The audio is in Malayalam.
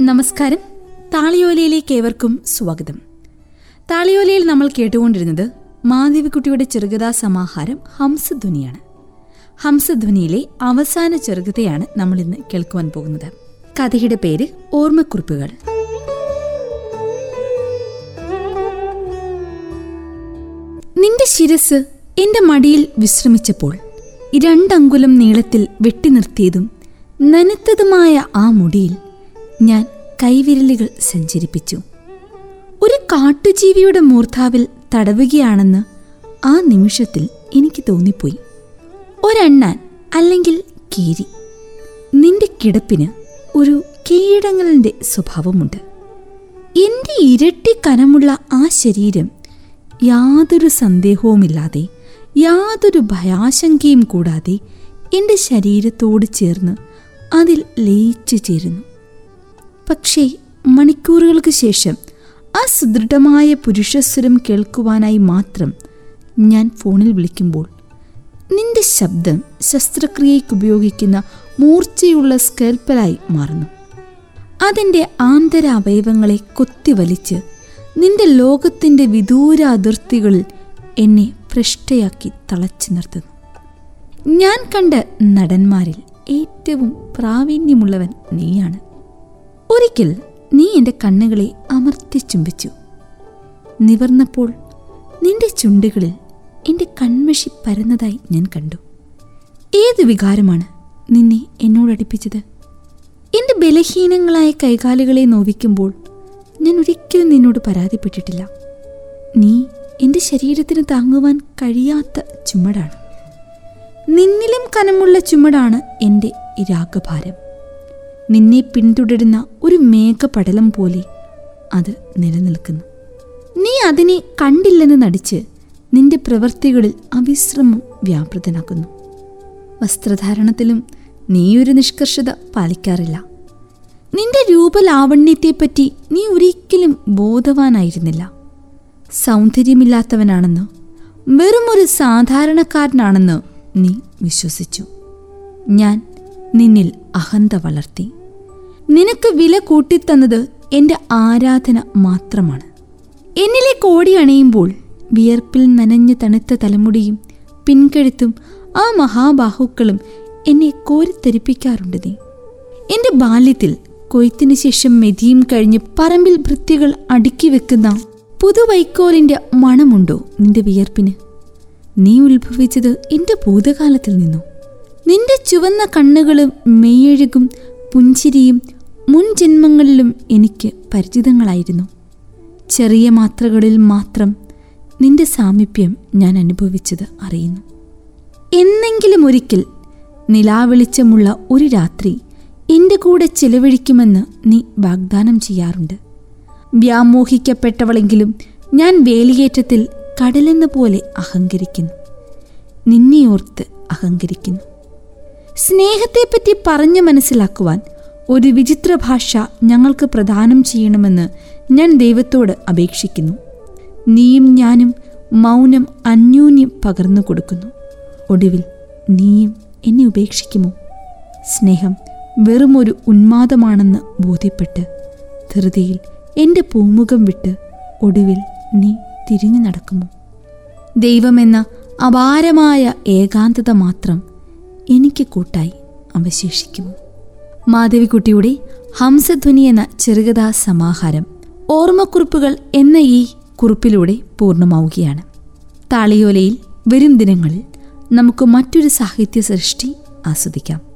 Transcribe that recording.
നമസ്കാരം. താളിയോലയിലേക്ക് ഏവർക്കും സ്വാഗതം. താളിയോലയിൽ നമ്മൾ കേട്ടുകൊണ്ടിരുന്നത് മാധവിക്കുട്ടിയുടെ ചെറുകഥാ സമാഹാരം ഹംസധ്വനിയാണ്. ഹംസധ്വനിയിലെ അവസാന ചെറുകഥയാണ് നമ്മൾ ഇന്ന് കേൾക്കുവാൻ പോകുന്നത്. കഥയുടെ പേര് ഓർമ്മക്കുറിപ്പുകൾ. നിന്റെ ശിരസ് എന്റെ മടിയിൽ വിശ്രമിച്ചപ്പോൾ രണ്ടങ്കുലം നീളത്തിൽ വെട്ടി നിർത്തിയതും നനത്തതുമായ ആ മുടിയിൽ ഞാൻ കൈവിരലുകൾ സഞ്ചരിപ്പിച്ചു. ഒരു കാട്ടുജീവിയുടെ മൂർധാവിൽ തടവുകയാണെന്ന് ആ നിമിഷത്തിൽ എനിക്ക് തോന്നിപ്പോയി. ഒരെണ്ണാൻ അല്ലെങ്കിൽ കീരി. നിന്റെ കിടപ്പിന് ഒരു കീടങ്ങളുടെ സ്വഭാവമുണ്ട്. എന്റെ ഇരട്ടി കനമുള്ള ആ ശരീരം യാതൊരു സന്ദേഹവുമില്ലാതെ യാതൊരു ഭയാശങ്കയും കൂടാതെ എന്റെ ശരീരത്തോട് ചേർന്ന് അതിൽ ലയിച്ചു ചേരുന്നു. പക്ഷേ മണിക്കൂറുകൾക്ക് ശേഷം ആ സുദൃഢമായ പുരുഷസ്വരം കേൾക്കുവാനായി മാത്രം ഞാൻ ഫോണിൽ വിളിക്കുമ്പോൾ നിന്റെ ശബ്ദം ശസ്ത്രക്രിയയ്ക്ക് ഉപയോഗിക്കുന്ന മൂർച്ചയുള്ള സ്കേൽപ്പലായി മാറുന്നു. അതിന്റെ ആന്തര അവയവങ്ങളെ കൊത്തിവലിച്ച് നിന്റെ ലോകത്തിന്റെ വിദൂര അതിർത്തികളിൽ എന്നെ ഭ്രഷ്ടയാക്കി തളച്ചു നിർത്തുന്നു. ഞാൻ കണ്ട നടന്മാരിൽ ഏറ്റവും പ്രാവീണ്യമുള്ളവൻ നീയാണ്. ഒരിക്കൽ നീ എന്റെ കണ്ണുകളെ അമർത്തി ചുംബിച്ചു. നിവർന്നപ്പോൾ നിന്റെ ചുണ്ടുകളിൽ എന്റെ കൺമഷി പരന്നതായി ഞാൻ കണ്ടു. ഏത് വികാരമാണ് നിന്നെ എന്നോടടുപ്പിച്ചത് എന്റെ ബലഹീനങ്ങളായ കൈകാലുകളെ നോവിക്കുമ്പോൾ ഞാൻ ഒരിക്കലും നിന്നോട് പരാതിപ്പെട്ടിട്ടില്ല. നീ എന്റെ ശരീരത്തിന് താങ്ങുവാൻ കഴിയാത്ത ചുമടാണ്. നിന്നിലും കനമുള്ള ചുമടാണ് എന്റെ രാഗഭാരം. നിന്നെ പിന്തുടരുന്ന ഒരു മേഘപടലം പോലെ അത് നിലനിൽക്കുന്നു. നീ അതിനെ കണ്ടില്ലെന്ന് നടിച്ച് നിന്റെ പ്രവൃത്തികളിൽ അവിശ്രമം വ്യാപൃതനാക്കുന്നു. വസ്ത്രധാരണത്തിലും നീയൊരു നിഷ്കർഷത പാലിക്കാറില്ല. നിന്റെ രൂപലാവണ്യത്തെപ്പറ്റി നീ ഒരിക്കലും ബോധവാനായിരുന്നില്ല. സൗന്ദര്യമില്ലാത്തവനാണെന്ന് വെറുമൊരു സാധാരണക്കാരനാണെന്ന് നീ വിശ്വസിച്ചു. ഞാൻ നിന്നിൽ അഹന്ത വളർത്തി. നിനക്ക് വില കൂട്ടിത്തന്നത് എന്റെ ആരാധന മാത്രമാണ്. എന്നിലെ കോടി അണയുമ്പോൾ വിയർപ്പിൽ നനഞ്ഞ് തണുത്ത തലമുടിയും പിൻകഴുത്തും ആ മഹാബാഹുക്കളും എന്നെ കോരിത്തെരിപ്പിക്കാറുണ്ട് നീ. എന്റെ ബാല്യത്തിൽ കൊയ്ത്തിന് ശേഷം മെതിയും കഴിഞ്ഞ് പറമ്പിൽ വൃത്തികൾ അടുക്കി വെക്കുന്ന പുതുവൈക്കോലിന്റെ മണമുണ്ടോ നിന്റെ വിയർപ്പിന്? നീ ഉത്ഭവിച്ചത് എന്റെ ഭൂതകാലത്തിൽ നിന്നു? നിന്റെ ചുവന്ന കണ്ണുകളും മെയ്യഴുകും പുഞ്ചിരിയും മുൻ ജന്മങ്ങളിലും എനിക്ക് പരിചിതങ്ങളായിരുന്നു. ചെറിയ മാത്രകളിൽ മാത്രം നിന്റെ സാമീപ്യം ഞാൻ അനുഭവിച്ചത് അറിയുന്നു. എന്നെങ്കിലും ഒരിക്കൽ നിലാവെളിച്ചമുള്ള ഒരു രാത്രി എന്റെ കൂടെ ചെലവഴിക്കുമെന്ന് നീ വാഗ്ദാനം ചെയ്യാറുണ്ട്. വ്യാമോഹിക്കപ്പെട്ടവളെങ്കിലും ഞാൻ വേലിയേറ്റത്തിൽ കടലെന്ന പോലെ അഹങ്കരിക്കുന്നു. നിന്നെയോർത്ത് അഹങ്കരിക്കുന്നു. സ്നേഹത്തെപ്പറ്റി പറഞ്ഞു മനസ്സിലാക്കുവാൻ ഒരു വിചിത്ര ഭാഷ ഞങ്ങൾക്ക് പ്രദാനം ചെയ്യണമെന്ന് ഞാൻ ദൈവത്തോട് അപേക്ഷിക്കുന്നു. നീയും ഞാനും മൗനം അന്യോന്യം പകർന്നു കൊടുക്കുന്നു. ഒടുവിൽ നീയും എന്നെ ഉപേക്ഷിക്കുമോ? സ്നേഹം വെറുമൊരു ഉന്മാദമാണെന്ന് ബോധ്യപ്പെട്ട് ധൃതിയിൽ എന്റെ പൂമുഖം വിട്ട് ഒടുവിൽ നീ തിരിഞ്ഞു നടക്കുമോ? ദൈവമെന്ന അപാരമായ ഏകാന്തത മാത്രം എനിക്ക് കൂട്ടായി അവശേഷിക്കുമോ? മാധവിക്കുട്ടിയുടെ ഹംസധ്വനി എന്ന ചെറുകഥാ സമാഹാരം ഓർമ്മക്കുറിപ്പുകൾ എന്ന ഈ കുറിപ്പിലൂടെ പൂർണമാവുകയാണ്. താളിയോലയിൽ വരും ദിനങ്ങളിൽ നമുക്ക് മറ്റൊരു സാഹിത്യ സൃഷ്ടി ആസ്വദിക്കാം.